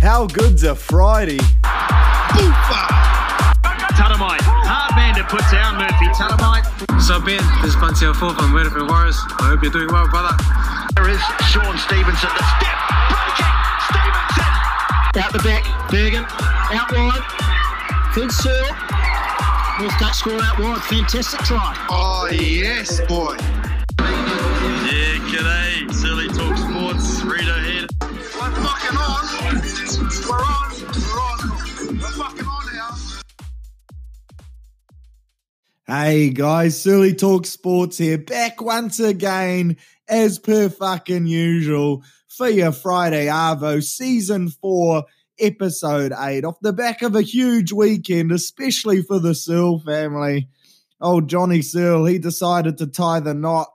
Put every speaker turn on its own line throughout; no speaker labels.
How good's a Friday?
Tatamite. Hard man to put down, Murphy. Tatamite.
So Ben, this is Pancio Four from Werribee Warriors. I hope you're doing well, brother.
There is Shaun Stevenson. The step. Breaking. Stevenson.
Out the back, Bergen. Out wide. Good Searle. North Dutch score out wide. Fantastic try.
Oh, yes, boy.
Hey guys, Silly Talk Sports here, back once again, as per fucking usual, for your Friday Arvo Season 4, Episode 8, off the back of a huge weekend, especially for the Searle family. Oh, Johnny Searle, he decided to tie the knot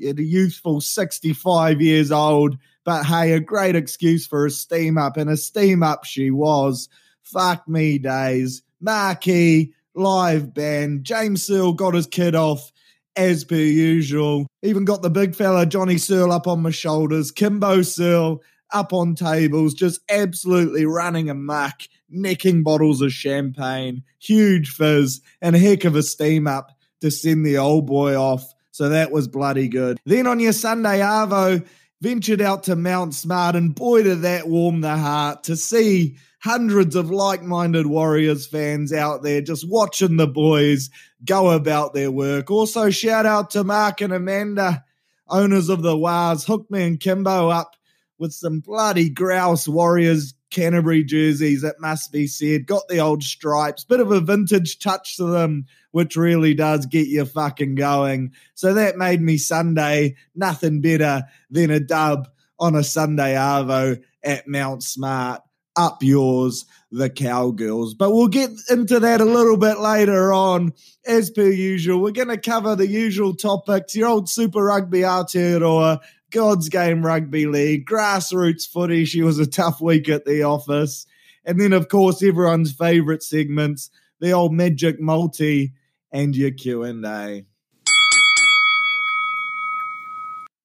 at a youthful 65 years old, but hey, a great excuse for a steam up, and a steam up she was. Fuck me days. Marquee, live band. James Searle got his kid off as per usual. Even got the big fella Johnny Searle up on my shoulders. Kimbo Searle up on tables, just absolutely running amok, necking bottles of champagne. Huge fizz and a heck of a steam up to send the old boy off. So that was bloody good. Then on your Sunday Arvo, ventured out to Mount Smart, and boy, did that warm the heart to see hundreds of like minded Warriors fans out there just watching the boys go about their work. Also, shout out to Mark and Amanda, owners of the Wars, hooked me and Kimbo up with some bloody grouse Warriors Canterbury jerseys, it must be said. Got the old stripes, bit of a vintage touch to them, which really does get you fucking going. So that made me Sunday nothing better than a dub on a Sunday Arvo at Mount Smart. Up yours, the Cowgirls. But we'll get into that a little bit later on. As per usual, we're going to cover the usual topics your old Super Rugby Aotearoa, God's Game Rugby League, grassroots footy. She was a tough week at the office. And then, of course, everyone's favourite segments, the old Magic Multi and your Q&A.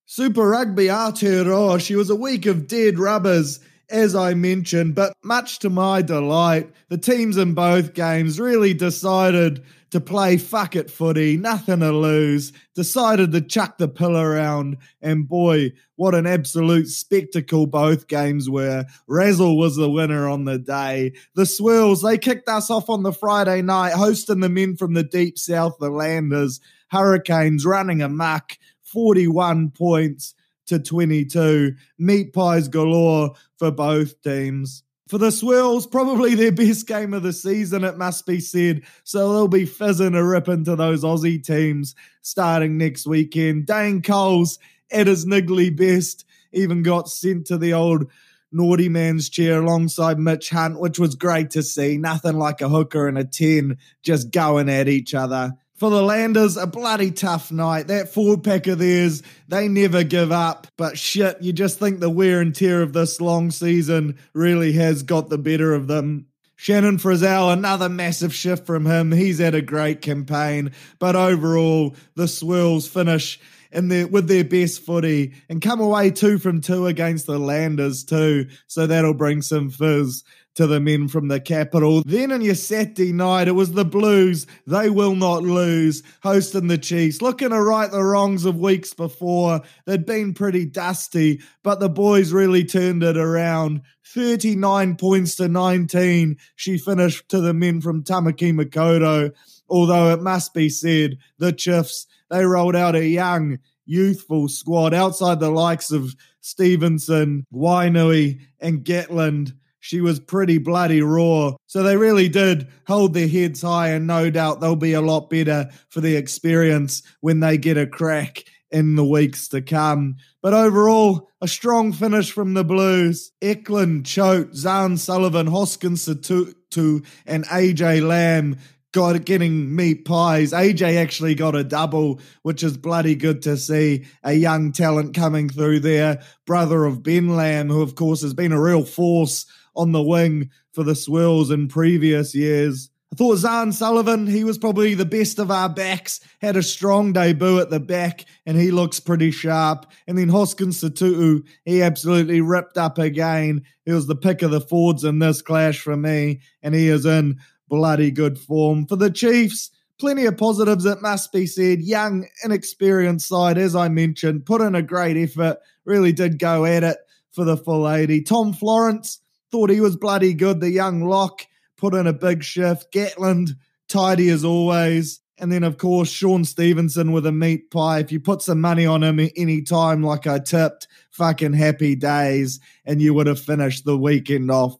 Super Rugby Aotearoa, she was a week of dead rubbers, as I mentioned, but much to my delight, the teams in both games really decided to play fuck it footy, nothing to lose, decided to chuck the pill around, and boy, what an absolute spectacle both games were. Razzle was the winner on the day. The Swirls, they kicked us off on the Friday night, hosting the men from the deep south, the Landers. Hurricanes running amok, 41 points to 22. Meat pies galore for both teams. For the Swirls, probably their best game of the season, it must be said. So they'll be fizzing a rip into those Aussie teams starting next weekend. Dane Coles at his niggly best, even got sent to the old naughty man's chair alongside Mitch Hunt, which was great to see. Nothing like a hooker and a 10 just going at each other. For the Landers, a bloody tough night. That forward pack of theirs, they never give up. But shit, you just think the wear and tear of this long season really has got the better of them. Shannon Frizzell, another massive shift from him. He's had a great campaign. But overall, the Swirls finish in their, with their best footy and come away two from two against the Landers too. So that'll bring some fizz to the men from the capital. Then on your Saturday night, it was the Blues. They will not lose, hosting the Chiefs, looking to right the wrongs of weeks before. They'd been pretty dusty, but the boys really turned it around. 39 points to 19. She finished to the men from Tamaki Makaurau. Although it must be said, the Chiefs, they rolled out a young, youthful squad outside the likes of Stevenson, Wainui, and Gatland she was pretty bloody raw. So they really did hold their heads high, and no doubt they'll be a lot better for the experience when they get a crack in the weeks to come. But overall, a strong finish from the Blues. Eklund, Choate, Zarn Sullivan, Hoskins, Sotutu, and AJ Lam got getting meat pies. AJ actually got a double, which is bloody good to see. A young talent coming through there. Brother of Ben Lam, who of course has been a real force on the wing for the Swirls in previous years. I thought Zarn Sullivan, he was probably the best of our backs, had a strong debut at the back, and he looks pretty sharp. And then Hoskins Sotutu, he absolutely ripped up again. He was the pick of the Fords in this clash for me, and he is in bloody good form. For the Chiefs, plenty of positives, it must be said. Young, inexperienced side, as I mentioned, put in a great effort, really did go at it for the full 80. Tom Florence thought he was bloody good, the young lock put in a big shift. Gatland, tidy as always. And then, of course, Shaun Stevenson with a meat pie. If you put some money on him any time, like I tipped, fucking happy days. And you would have finished the weekend off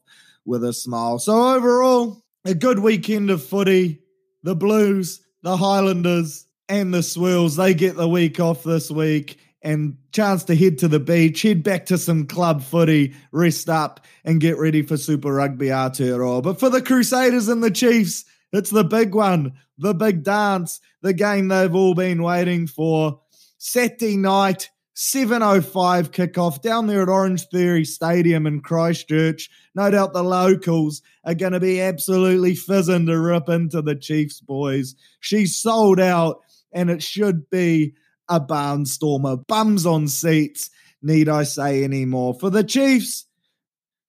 with a smile. So, overall, a good weekend of footy. The Blues, the Highlanders, and the Swirls, they get the week off this week and chance to head to the beach, head back to some club footy, rest up, and get ready for Super Rugby Aotearoa. But for the Crusaders and the Chiefs, it's the big one, the big dance, the game they've all been waiting for. Saturday night, 7.05 kickoff down there at Orangetheory Stadium in Christchurch. No doubt the locals are going to be absolutely fizzing to rip into the Chiefs, boys. She's sold out, and it should be a barnstormer. Bums on seats, need I say any more? For the Chiefs,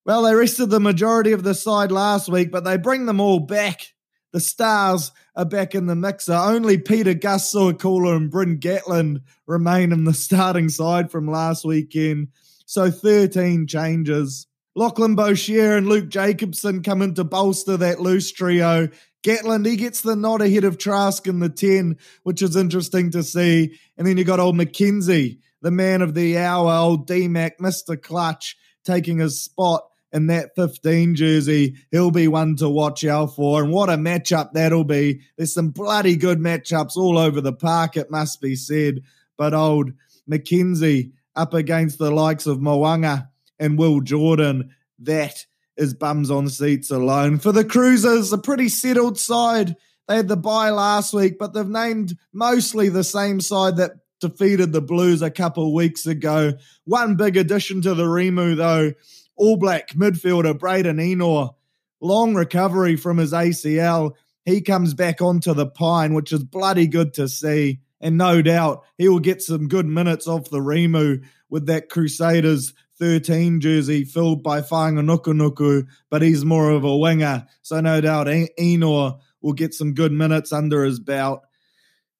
well, they rested the majority of the side last week, but they bring them all back. The Stars are back in the mixer. Only Pita Gus Sowakula and Bryn Gatland remain in the starting side from last weekend. So 13 changes. Lachlan Boshier and Luke Jacobson come in to bolster that loose trio. Gatland, he gets the nod ahead of Trask in the 10, which is interesting to see. And then you got old McKenzie, the man of the hour, old DMAC, Mr. Clutch, taking his spot in that 15 jersey. He'll be one to watch out for. And what a matchup that'll be. There's some bloody good matchups all over the park, it must be said. But old McKenzie up against the likes of Mo'unga and Will Jordan, that is bums on seats alone. For the Cruisers, a pretty settled side. They had the bye last week, but they've named mostly the same side that defeated the Blues a couple weeks ago. One big addition to the Remu, though, All Black midfielder Braydon Ennor. Long recovery from his ACL. He comes back onto the pine, which is bloody good to see. And no doubt he will get some good minutes off the Remu with that Crusaders 13 jersey filled by Fainga'anuku, but he's more of a winger. So no doubt Ennor will get some good minutes under his belt.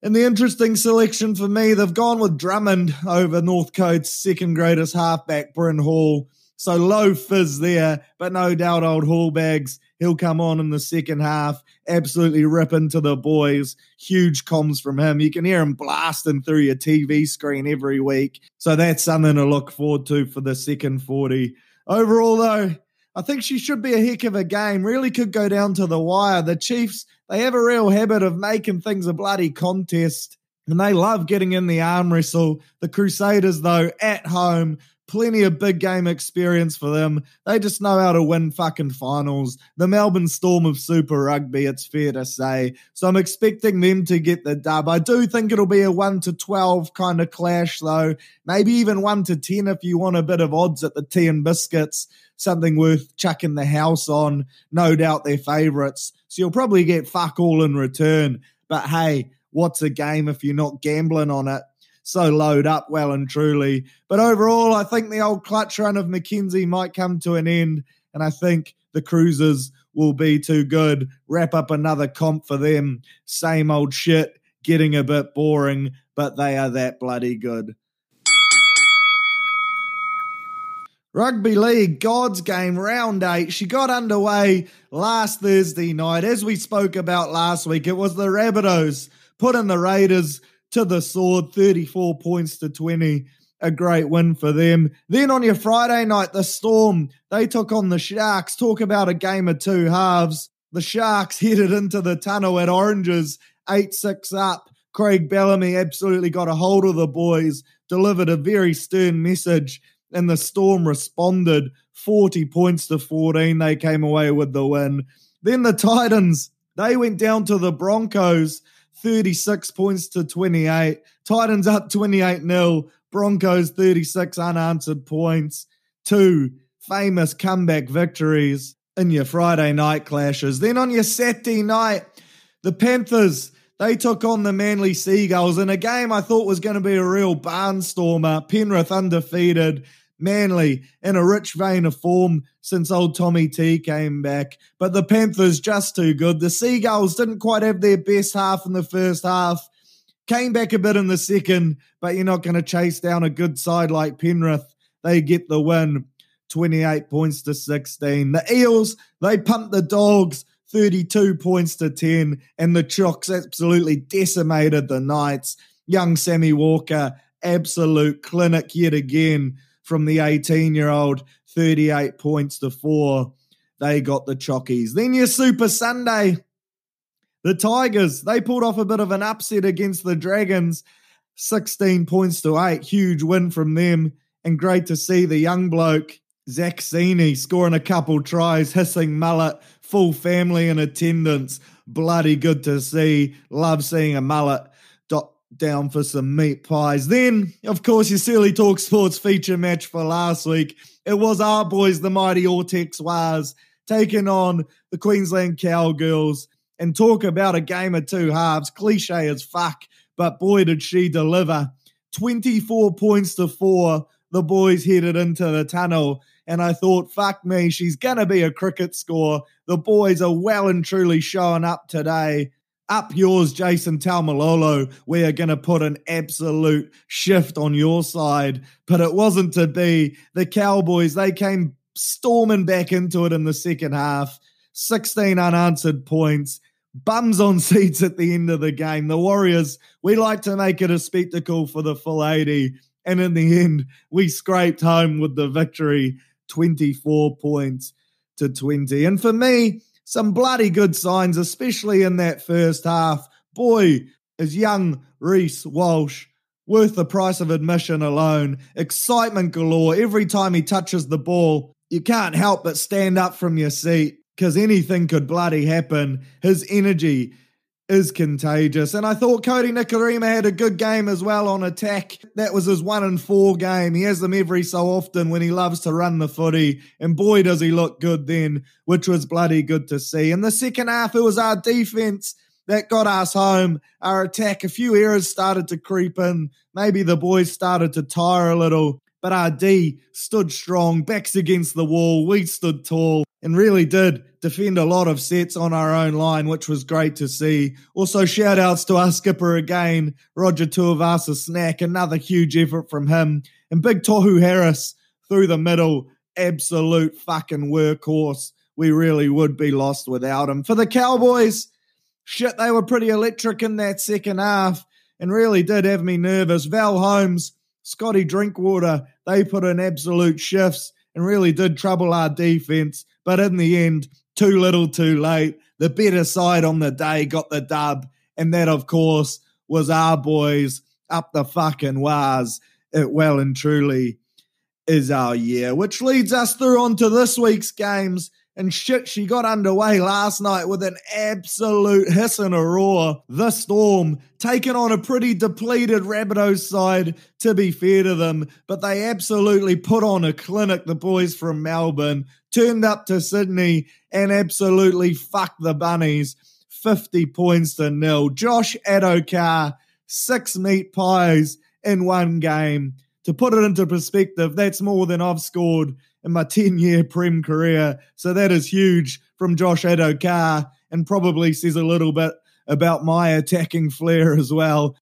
And the interesting selection for me, they've gone with Drummond over Northcote's second greatest halfback, Bryn Hall. So low fizz there, but no doubt old Hallbags, he'll come on in the second half, absolutely rip into the boys. Huge comms from him. You can hear him blasting through your TV screen every week. So that's something to look forward to for the second 40. Overall, though, I think she should be a heck of a game. Really could go down to the wire. The Chiefs, they have a real habit of making things a bloody contest. And they love getting in the arm wrestle. The Crusaders, though, at home, plenty of big game experience for them. They just know how to win fucking finals. The Melbourne Storm of Super Rugby, it's fair to say. So I'm expecting them to get the dub. I do think it'll be a 1 to 12 kind of clash, though. Maybe even 1 to 10 if you want a bit of odds at the tea and biscuits. Something worth chucking the house on. No doubt they're favourites. So you'll probably get fuck all in return. But hey, what's a game if you're not gambling on it? So load up well and truly. But overall, I think the old clutch run of McKenzie might come to an end, and I think the Cruisers will be too good. Wrap up another comp for them. Same old shit, getting a bit boring, but they are that bloody good. Rugby League, God's Game, round eight. She got underway last Thursday night. As we spoke about last week, it was the Rabbitohs putting the Raiders to the sword, 34 points to 20. A great win for them. Then on your Friday night, the Storm, they took on the Sharks. Talk about a game of two halves. The Sharks headed into the tunnel at Oranges, 8 6 up. Craig Bellamy absolutely got a hold of the boys, delivered a very stern message, and the Storm responded 40 points to 14. They came away with the win. Then the Titans, they went down to the Broncos. 36 points to 28. Titans up 28 0. Broncos 36 unanswered points. Two famous comeback victories. in your Friday night clashes. Then on your Saturday night, the Panthers, they took on the Manly Seagulls in a game I thought was going to be a real barnstormer. Penrith undefeated. Manly in a rich vein of form since old Tommy T came back. But the Panthers just too good. The Seagulls didn't quite have their best half in the first half. Came back a bit in the second, but you're not going to chase down a good side like Penrith. They get the win. 28 points to 16. The Eels, they pumped the Dogs 32 points to 10, and the Chooks absolutely decimated the Knights. Young Sammy Walker, absolute clinic yet again from the 18 year old, 38 points to 4. They got the Chockies. Then your Super Sunday. The Tigers, they pulled off a bit of an upset against the Dragons, 16 points to 8. Huge win from them. And great to see the young bloke, Zac Cini, scoring a couple tries, hissing mullet, full family in attendance. Bloody good to see. Love seeing a mullet down for some meat pies. Then, of course, your Silly Talk Sports feature match for last week. It was our boys, the mighty Ortex Wars, taking on the Queensland Cowgirls and talk about a game of two halves. Cliche as fuck, but boy, did she deliver. 24 points to four. The boys headed into the tunnel, and I thought, fuck me, she's going to be a cricket score. The boys are well and truly showing up today. Up yours, Jason Taumalolo. We are going to put an absolute shift on your side. But it wasn't to be. The Cowboys, they came storming back into it in the second half. 16 unanswered points bums on seats at the end of the game. The Warriors, we like to make it a spectacle for the full 80. And in the end, we scraped home with the victory 24 points to 20. And for me, some bloody good signs, especially in that first half. Boy, is young Reece Walsh worth the price of admission alone. Excitement galore every time he touches the ball. You can't help but stand up from your seat because anything could bloody happen. His energy is contagious. And I thought Kodi Nikorima had a good game as well on attack. That was his one and four game. He has them every so often when he loves to run the footy. And boy, does he look good then, which was bloody good to see. In the second half, it was our defense that got us home. Our attack, a few errors started to creep in. Maybe the boys started to tire a little. But our D stood strong, backs against the wall. We stood tall and really did defend a lot of sets on our own line, which was great to see. Also, shout outs to our skipper again, Roger Tuivasa-Sheck, another huge effort from him. And Big Tohu Harris through the middle, absolute fucking workhorse. We really would be lost without him. For the Cowboys, shit, they were pretty electric in that second half and really did have me nervous. Val Holmes, Scotty Drinkwater, they put in absolute shifts and really did trouble our defense. But in the end, too little, too late. The better side on the day got the dub. And that, of course, was our boys up the fucking wires. It well and truly is our year, which leads us through onto this week's games. And shit, she got underway last night with an absolute hiss and a roar. The Storm taking on a pretty depleted Rabbitohs side, to be fair to them, but they absolutely put on a clinic, the boys from Melbourne, turned up to Sydney and absolutely fucked the Bunnies. 50 points to nil. Josh Addo-Carr, six meat pies in one game. To put it into perspective, that's more than I've scored in my 10 year Prem career. So that is huge from Josh Addo-Carr and probably says a little bit about my attacking flair as well.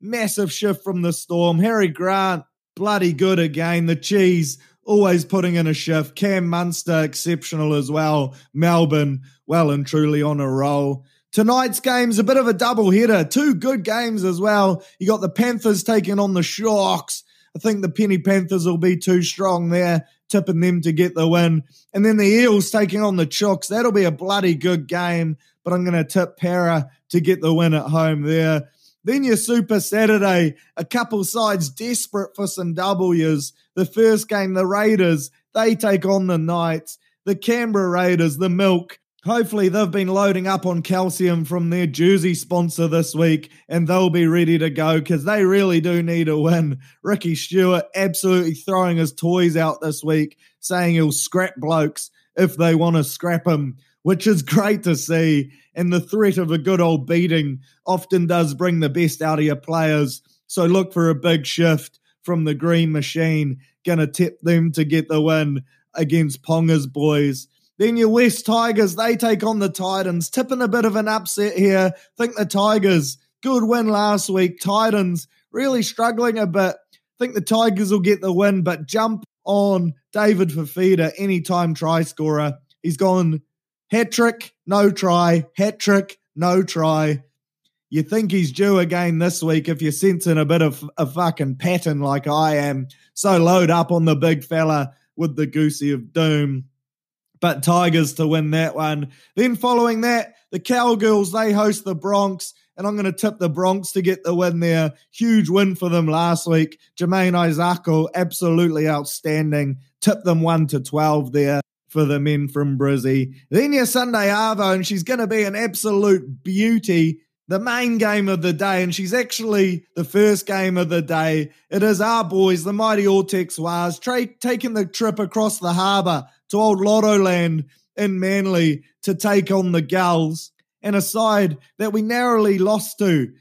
Massive shift from the Storm. Harry Grant, bloody good again. The Cheese, always putting in a shift. Cam Munster, exceptional as well. Melbourne, well and truly on a roll. Tonight's game's a bit of a double header. Two good games as well. You got the Panthers taking on the Sharks. I think the Penny Panthers will be too strong there, tipping them to get the win. And then the Eels taking on the Chooks. That'll be a bloody good game, but I'm going to tip Para to get the win at home there. Then your Super Saturday, a couple sides desperate for some W's. The first game, the Raiders, they take on the Knights. The Canberra Raiders, the Milk, Hopefully, they've been loading up on calcium from their jersey sponsor this week and they'll be ready to go because they really do need a win. Ricky Stuart absolutely throwing his toys out this week, saying he'll scrap blokes if they want to scrap him, which is great to see. And the threat of a good old beating often does bring the best out of your players. So look for a big shift from the Green Machine. Gonna tip them to get the win against Ponga's boys. Then your West Tigers, they take on the Titans. Tipping a bit of an upset here. Think the Tigers, good win last week. Titans really struggling a bit. Think the Tigers will get the win, but jump on David Fifita, anytime try scorer. He's gone hat trick, no try, hat trick, no try. You think he's due again this week if you're sensing a bit of a fucking pattern like I am. So load up on the big fella with the Goosey of Doom. But Tigers to win that one. Then following that, the Cowgirls, they host the Bronx and I'm going to tip the Bronx to get the win there. Huge win for them last week. Jamayne Isaako, absolutely outstanding. Tip them 1 to 12 there for the men from Brizzy. Then your Sunday Arvo, and she's going to be an absolute beauty. The main game of the day, and she's actually the first game of the day. It is our boys, the mighty Ortex Wars, tra- taking the trip across the harbour to old Lotto Land in Manly to take on the Gulls and a side that we narrowly lost to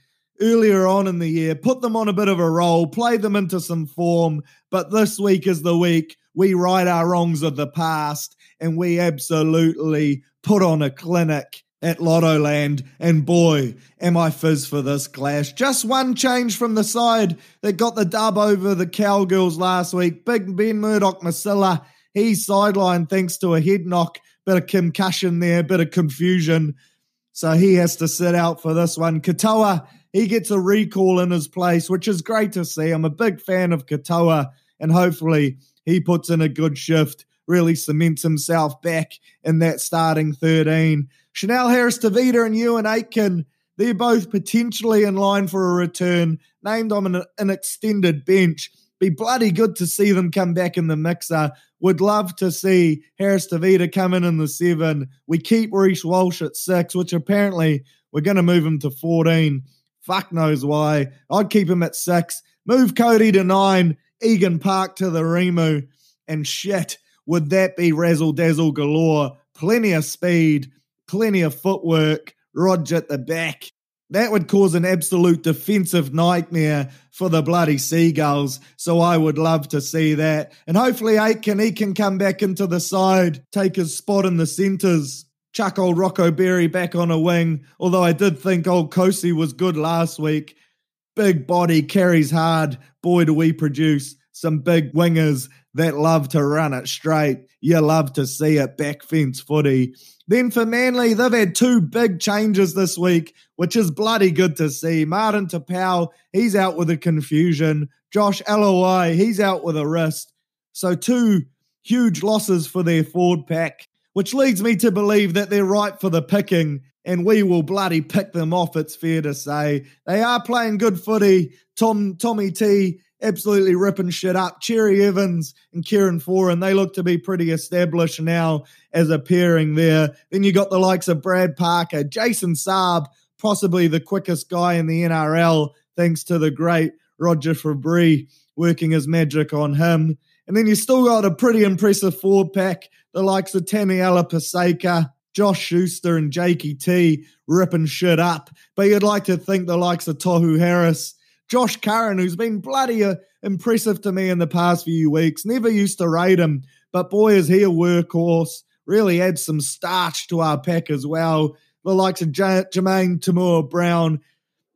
earlier on in the year, put them on a bit of a roll, play them into some form. But this week is the week we right our wrongs of the past and we absolutely put on a clinic at Lotto Land. And boy, am I fizz for this clash. Just one change from the side that got the dub over the Cowgirls last week. Big Ben Murdoch-Masila, he's sidelined thanks to a head knock. Bit of concussion there, bit of confusion. So he has to sit out for this one. Katoa, he gets a recall in his place, which is great to see. I'm a big fan of Katoa, and hopefully he puts in a good shift, really cements himself back in that starting 13. Chanel Harris Tavita and Euan Aitken, they're both potentially in line for a return, named on an, an extended bench. Be bloody good to see them come back in the mixer. Would love to see Harris Tavita come in in the seven. We keep Reece Walsh at six, which apparently we're going to move him to 14. Fuck knows why. I'd keep him at six. Move Cody to nine. Egan Park to the Remu. And shit, would that be razzle dazzle galore? Plenty of speed, plenty of footwork. Roger at the back. That would cause an absolute defensive nightmare for the bloody Seagulls. So I would love to see that. And hopefully Aitken, he can come back into the side, take his spot in the centres. Chuck old Rocco Berry back on a wing. Although I did think old Kosi was good last week. Big body, carries hard. Boy, do we produce some big wingers that love to run it straight. You love to see it back fence footy. Then for Manly, they've had two big changes this week, which is bloody good to see. Martin Taupau, he's out with a confusion. Josh Aloiai, he's out with a wrist. So two huge losses for their forward pack, which leads me to believe that they're right for the picking, and we will bloody pick them off, it's fair to say. They are playing good footy. Tom Tommy T absolutely ripping shit up. Cherry Evans and Kieran Foran, they look to be pretty established now as a pairing there. Then you got the likes of Brad Parker, Jason Saab, possibly the quickest guy in the NRL, thanks to the great Roger Fabbri working his magic on him. And then you still got a pretty impressive forward pack, the likes of Taniela Paseka, Josh Schuster, and Jakey T ripping shit up. But you'd like to think the likes of Tohu Harris Josh Curran, who's been bloody uh, impressive to me in the past few weeks. Never used to rate him, but boy, is he a workhorse. Really adds some starch to our pack as well. The likes of J- Jermaine Tamur Brown,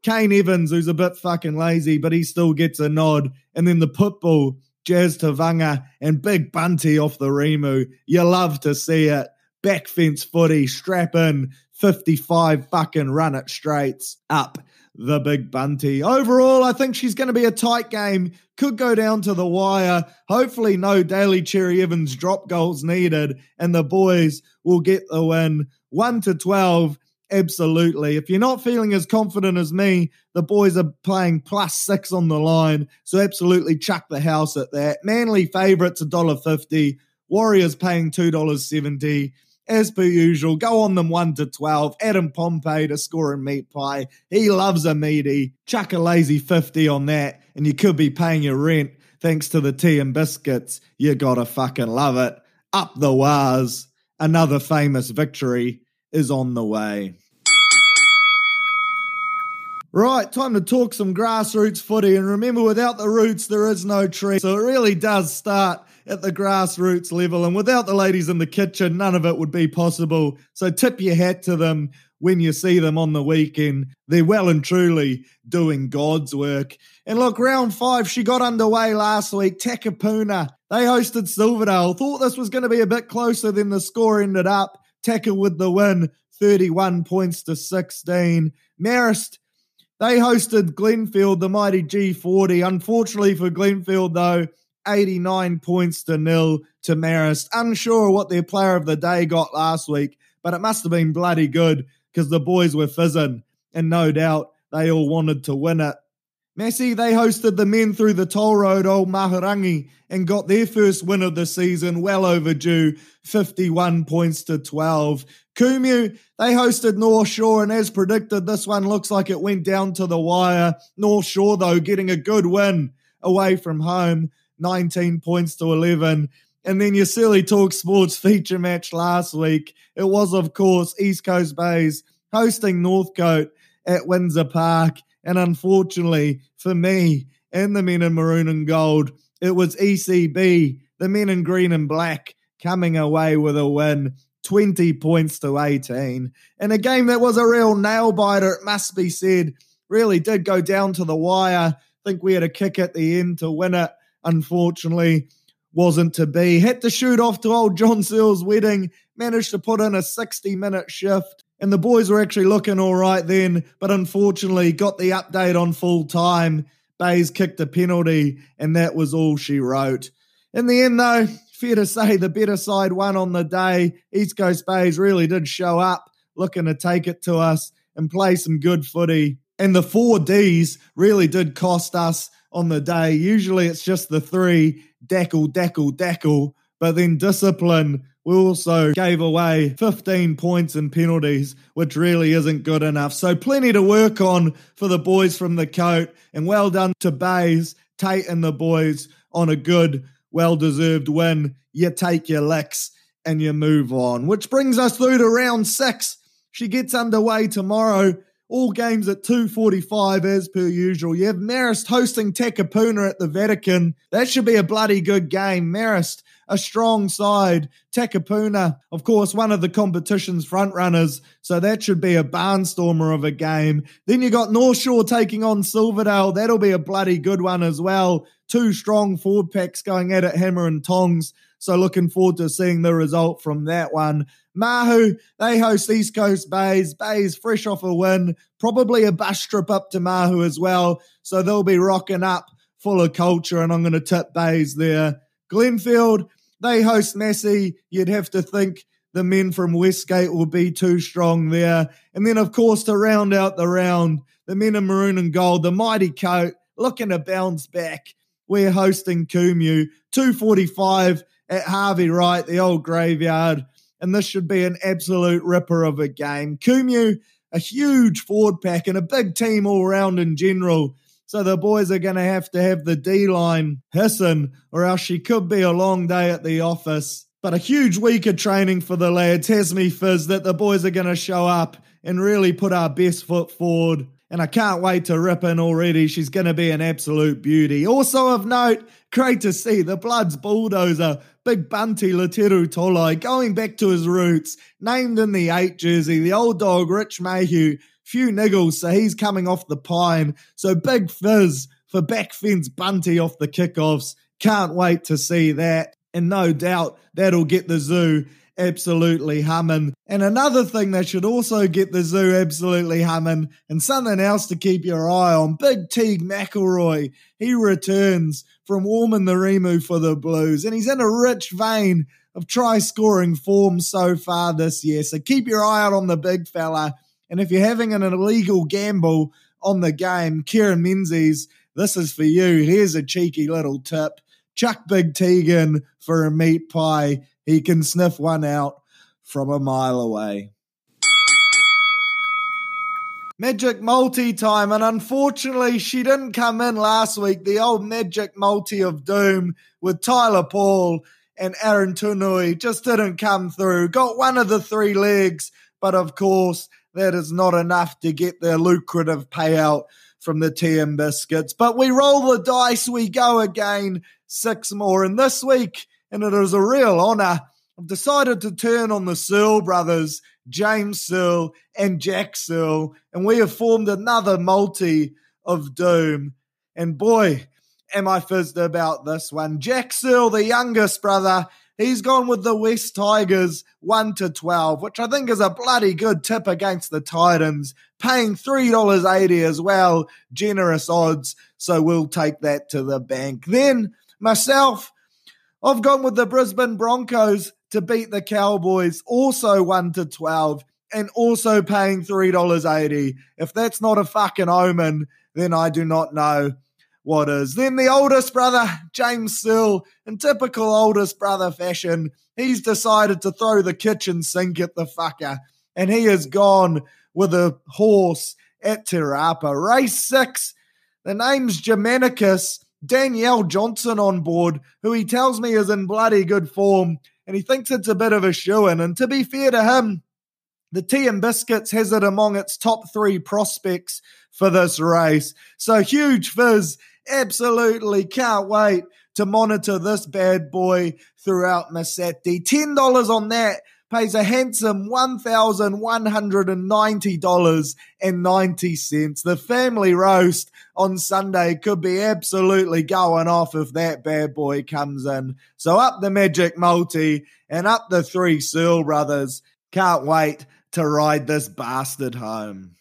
Kane Evans, who's a bit fucking lazy, but he still gets a nod. And then the pitbull, Jazz Tevaga, and Big Bunty off the Remu. You love to see it. Back fence footy, strap in, 55 fucking run it straights up the big bunty. Overall, I think she's going to be a tight game. Could go down to the wire. Hopefully, no Daly Cherry Evans drop goals needed, and the boys will get the win. 1 to 12. Absolutely. If you're not feeling as confident as me, the boys are playing plus six on the line. So absolutely chuck the house at that. Manly favourites $1.50. Warriors paying $2.70 as per usual, go on them 1 to 12. Adam Pompey to score a meat pie. He loves a meaty. Chuck a lazy 50 on that, and you could be paying your rent thanks to the tea and biscuits. You gotta fucking love it. Up the wars. another famous victory is on the way. Right, time to talk some grassroots footy. And remember, without the roots, there is no tree. So it really does start at the grassroots level. And without the ladies in the kitchen, none of it would be possible. So tip your hat to them when you see them on the weekend. They're well and truly doing God's work. And look, round five, she got underway last week. Takapuna, they hosted Silverdale. Thought this was going to be a bit closer than the score ended up. Taka with the win, 31 points to 16. Marist, they hosted Glenfield, the mighty G40. Unfortunately for Glenfield, though, 89 points to nil to Marist. Unsure what their player of the day got last week, but it must have been bloody good because the boys were fizzing, and no doubt they all wanted to win it. Massey, they hosted the men through the toll road old Mahurangi and got their first win of the season, well overdue, 51 points to 12. Kumeu, they hosted North Shore, and as predicted, this one looks like it went down to the wire. North Shore, though, getting a good win away from home, 19 points to 11. And then your silly talk sports feature match last week. It was, of course, East Coast Bays hosting Northcote at Windsor Park. And unfortunately for me and the men in maroon and gold, it was ECB, the men in green and black, coming away with a win. 20 points to 18. In a game that was a real nail biter, it must be said. Really did go down to the wire. I think we had a kick at the end to win it. Unfortunately, wasn't to be. Had to shoot off to old John Searle's wedding. Managed to put in a 60 minute shift. And the boys were actually looking all right then, but unfortunately got the update on full time. Bays kicked a penalty, and that was all she wrote. In the end, though, fair to say the better side won on the day. East Coast Bays really did show up, looking to take it to us and play some good footy. And the four Ds really did cost us on the day. Usually it's just the three Dackle, Dackle, Dackle, but then discipline we also gave away 15 points and penalties, which really isn't good enough. So, plenty to work on for the boys from the coat. And well done to Bays, Tate, and the boys on a good, well deserved win. You take your licks and you move on. Which brings us through to round six. She gets underway tomorrow. All games at 2.45 as per usual. You have Marist hosting Takapuna at the Vatican. That should be a bloody good game. Marist a strong side. Takapuna, of course, one of the competition's front runners, so that should be a barnstormer of a game. Then you got North Shore taking on Silverdale. That'll be a bloody good one as well. Two strong forward packs going at it, hammer and tongs. So looking forward to seeing the result from that one. Mahu, they host East Coast Bays. Bays fresh off a win, probably a bus trip up to Mahu as well. So they'll be rocking up full of culture, and I'm going to tip Bays there. Glenfield, they host Massey. You'd have to think the men from Westgate will be too strong there. And then, of course, to round out the round, the men in maroon and gold, the mighty coat, looking to bounce back. We're hosting Kumeu, 245 at Harvey Wright, the old graveyard. And this should be an absolute ripper of a game. Kumeu, a huge forward pack and a big team all round in general. So the boys are going to have to have the D line hissing, or else she could be a long day at the office. But a huge week of training for the lads has me fizz that the boys are going to show up and really put our best foot forward. And I can't wait to rip in already. She's going to be an absolute beauty. Also of note, great to see the Bloods bulldozer, Big Bunty Lateru Tolai, going back to his roots, named in the 8 jersey, the old dog Rich Mayhew few niggles, so he's coming off the pine. So big fizz for back fence Bunty off the kickoffs. Can't wait to see that. And no doubt that'll get the zoo absolutely humming. And another thing that should also get the zoo absolutely humming, and something else to keep your eye on, Big Teague McElroy. He returns from warming the Remu for the Blues, and he's in a rich vein of try scoring form so far this year. So keep your eye out on the big fella. And if you're having an illegal gamble on the game, Kieran Menzies, this is for you. Here's a cheeky little tip. Chuck Big Tegan for a meat pie. He can sniff one out from a mile away. Magic multi time, and unfortunately, she didn't come in last week. The old magic multi of doom with Tyler Paul and Aaron Tunui just didn't come through. Got one of the three legs, but of course, that is not enough to get their lucrative payout from the TM Biscuits. But we roll the dice, we go again, six more. And this week, and it is a real honour, I've decided to turn on the Searle brothers, James Searle and Jack Searle, and we have formed another multi of doom. And boy, am I fizzed about this one. Jack Searle, the youngest brother, he's gone with the West Tigers 1 to 12, which I think is a bloody good tip against the Titans, paying $3.80 as well. Generous odds, so we'll take that to the bank. Then myself, I've gone with the Brisbane Broncos to beat the Cowboys, also 1 to 12, and also paying $3.80. If that's not a fucking omen, then I do not know what is. Then the oldest brother, James Searle, in typical oldest brother fashion, he's decided to throw the kitchen sink at the fucker, and he has gone with a horse at Te Rapa. Race six, the name's Germanicus. Danielle Johnson on board, who he tells me is in bloody good form, and he thinks it's a bit of a shoe in. And to be fair to him, the Tea and Biscuits has it among its top three prospects for this race. So huge fizz Absolutely can't wait to monitor this bad boy throughout Maseti. $10 on that pays a handsome $1,190.90. The family roast on Sunday could be absolutely going off if that bad boy comes in. So up the Magic Multi and up the three Searle brothers. Can't wait to ride this bastard home.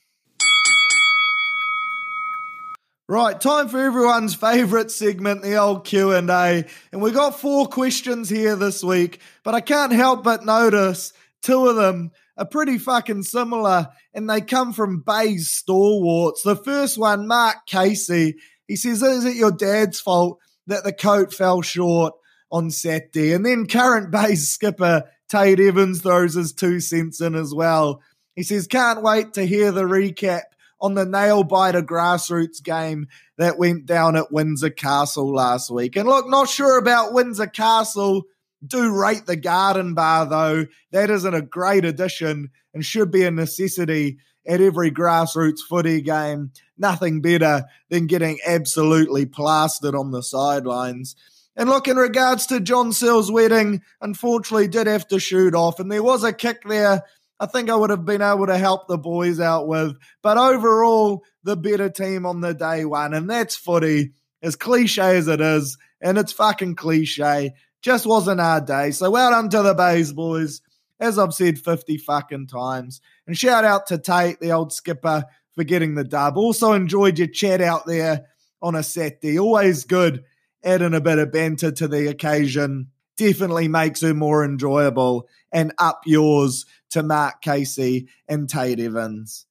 Right, time for everyone's favourite segment, the old Q&A. And we got four questions here this week, but I can't help but notice two of them are pretty fucking similar and they come from Bay's stalwarts. The first one, Mark Casey, he says, is it your dad's fault that the coat fell short on Saturday? And then current Bay's skipper, Tate Evans, throws his two cents in as well. He says, can't wait to hear the recap on the nail biter grassroots game that went down at Windsor Castle last week. And look, not sure about Windsor Castle. Do rate the garden bar though. That isn't a great addition and should be a necessity at every grassroots footy game. Nothing better than getting absolutely plastered on the sidelines. And look, in regards to John Searle's wedding, unfortunately did have to shoot off, and there was a kick there I think I would have been able to help the boys out with. But overall, the better team on the day one. And that's footy, as cliche as it is. And it's fucking cliche. Just wasn't our day. So well done to the Bays boys. As I've said 50 fucking times. And shout out to Tate, the old skipper, for getting the dub. Also enjoyed your chat out there on a Saturday. Always good adding a bit of banter to the occasion. Definitely makes it more enjoyable and up yours to Mark Casey and Tate Evans.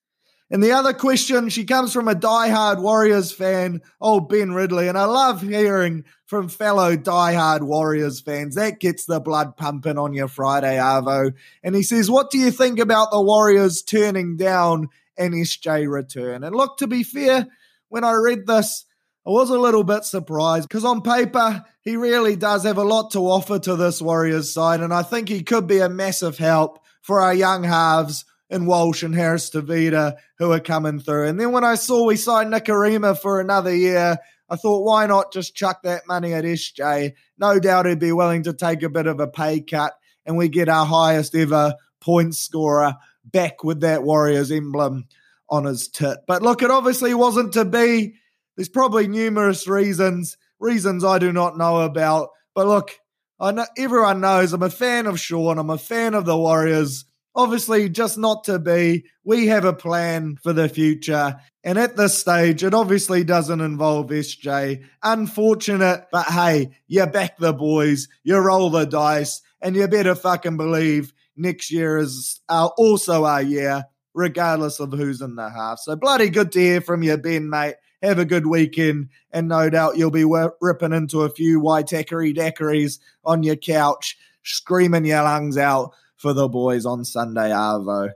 And the other question, she comes from a die-hard Warriors fan, old Ben Ridley. And I love hearing from fellow die-hard Warriors fans. That gets the blood pumping on your Friday, Arvo. And he says, What do you think about the Warriors turning down an SJ return? And look, to be fair, when I read this, I was a little bit surprised because on paper, he really does have a lot to offer to this Warriors side. And I think he could be a massive help for our young halves in Walsh and Harris Tavita who are coming through. And then when I saw we signed Nikorima for another year, I thought, why not just chuck that money at SJ? No doubt he'd be willing to take a bit of a pay cut and we get our highest ever point scorer back with that Warriors emblem on his tit. But look, it obviously wasn't to be. There's probably numerous reasons, reasons I do not know about. But look, I know everyone knows I'm a fan of Sean. I'm a fan of the Warriors. Obviously, just not to be. We have a plan for the future. And at this stage, it obviously doesn't involve SJ. Unfortunate, but hey, you back the boys, you roll the dice, and you better fucking believe next year is our, also our year, regardless of who's in the half. So bloody good to hear from you, Ben, mate have a good weekend, and no doubt you'll be ripping into a few Waitakere daiquiris on your couch, screaming your lungs out for the boys on Sunday, Arvo.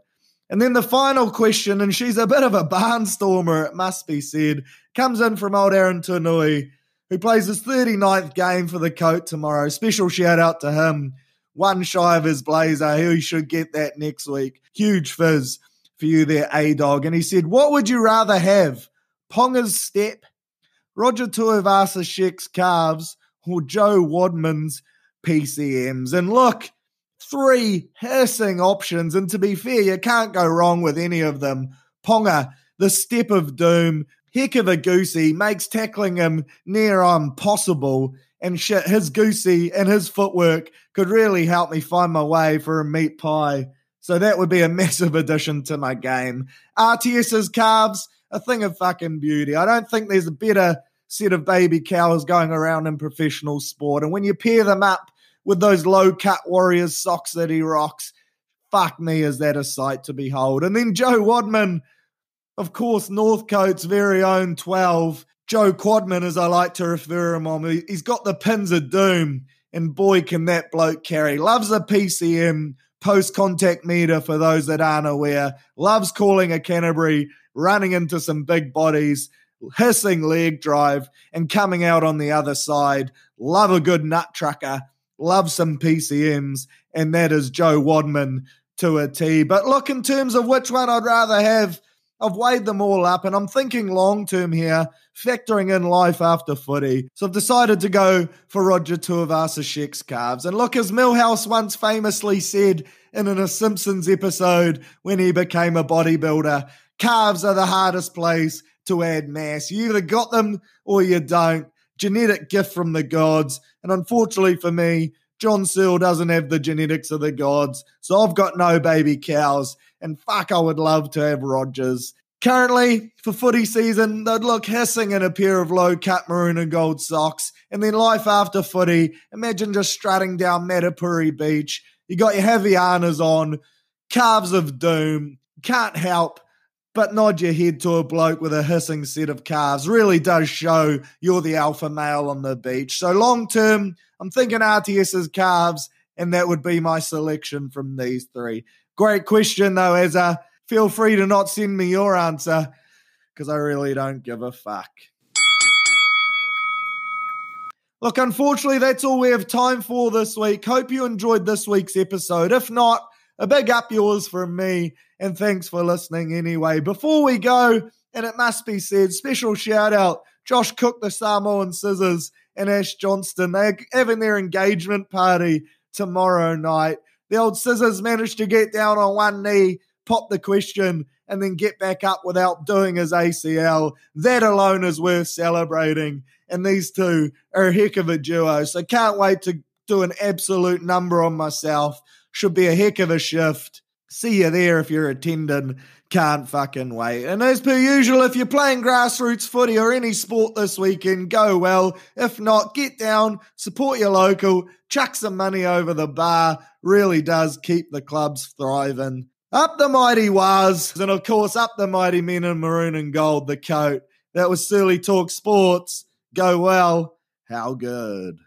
And then the final question, and she's a bit of a barnstormer, it must be said, comes in from old Aaron Tunui. who plays his 39th game for the coat tomorrow. Special shout out to him. One shy of his blazer. He should get that next week. Huge fizz for you there, A Dog. And he said, What would you rather have? Ponga's step, Roger Tuivasa-Sheck's calves, or Joe Wadman's PCMs? And look, three hissing options. And to be fair, you can't go wrong with any of them. Ponga, the step of doom, heck of a goosey, makes tackling him near impossible. And shit, his goosey and his footwork could really help me find my way for a meat pie. So that would be a massive addition to my game. RTS's calves, a thing of fucking beauty. I don't think there's a better set of baby cows going around in professional sport. And when you pair them up with those low cut Warriors socks that he rocks, fuck me, is that a sight to behold. And then Joe Wadman, of course, Northcote's very own 12. Joe Quadman, as I like to refer him on, he's got the pins of doom. And boy, can that bloke carry. Loves a PCM, post contact meter for those that aren't aware. Loves calling a Canterbury, running into some big bodies, hissing leg drive, and coming out on the other side. Love a good nut trucker. Love some PCMs. And that is Joe Wadman to a T. But look, in terms of which one I'd rather have, I've weighed them all up and I'm thinking long term here, factoring in life after footy. So I've decided to go for Roger Tuivasa-Sheck's calves. And look, as Milhouse once famously said in a Simpsons episode when he became a bodybuilder, calves are the hardest place to add mass. You either got them or you don't. Genetic gift from the gods. And unfortunately for me, John Searle doesn't have the genetics of the gods. So I've got no baby cows. And fuck, I would love to have Rogers. Currently, for footy season, they'd look hissing in a pair of low cut maroon and gold socks. And then life after footy, imagine just strutting down Matapouri Beach. You got your Havaianas on, calves of doom. Can't help but nod your head to a bloke with a hissing set of calves. Really does show you're the alpha male on the beach. So long term, I'm thinking RTS's calves, and that would be my selection from these three. Great question, though, Ezra. Feel free to not send me your answer because I really don't give a fuck. Look, unfortunately, that's all we have time for this week. Hope you enjoyed this week's episode. If not, a big up yours from me, and thanks for listening anyway. Before we go, and it must be said, special shout out Josh Cook, the Samoan Scissors, and Ash Johnston. They're having their engagement party tomorrow night. The old Scissors managed to get down on one knee, pop the question, and then get back up without doing his ACL. That alone is worth celebrating. And these two are a heck of a duo. So can't wait to do an absolute number on myself. Should be a heck of a shift. See you there if you're attending. Can't fucking wait. And as per usual, if you're playing grassroots footy or any sport this weekend, go well. If not, get down, support your local, chuck some money over the bar. Really does keep the clubs thriving. Up the mighty was, and of course, up the mighty men in maroon and gold, the coat. That was Surly Talk Sports. Go well. How good.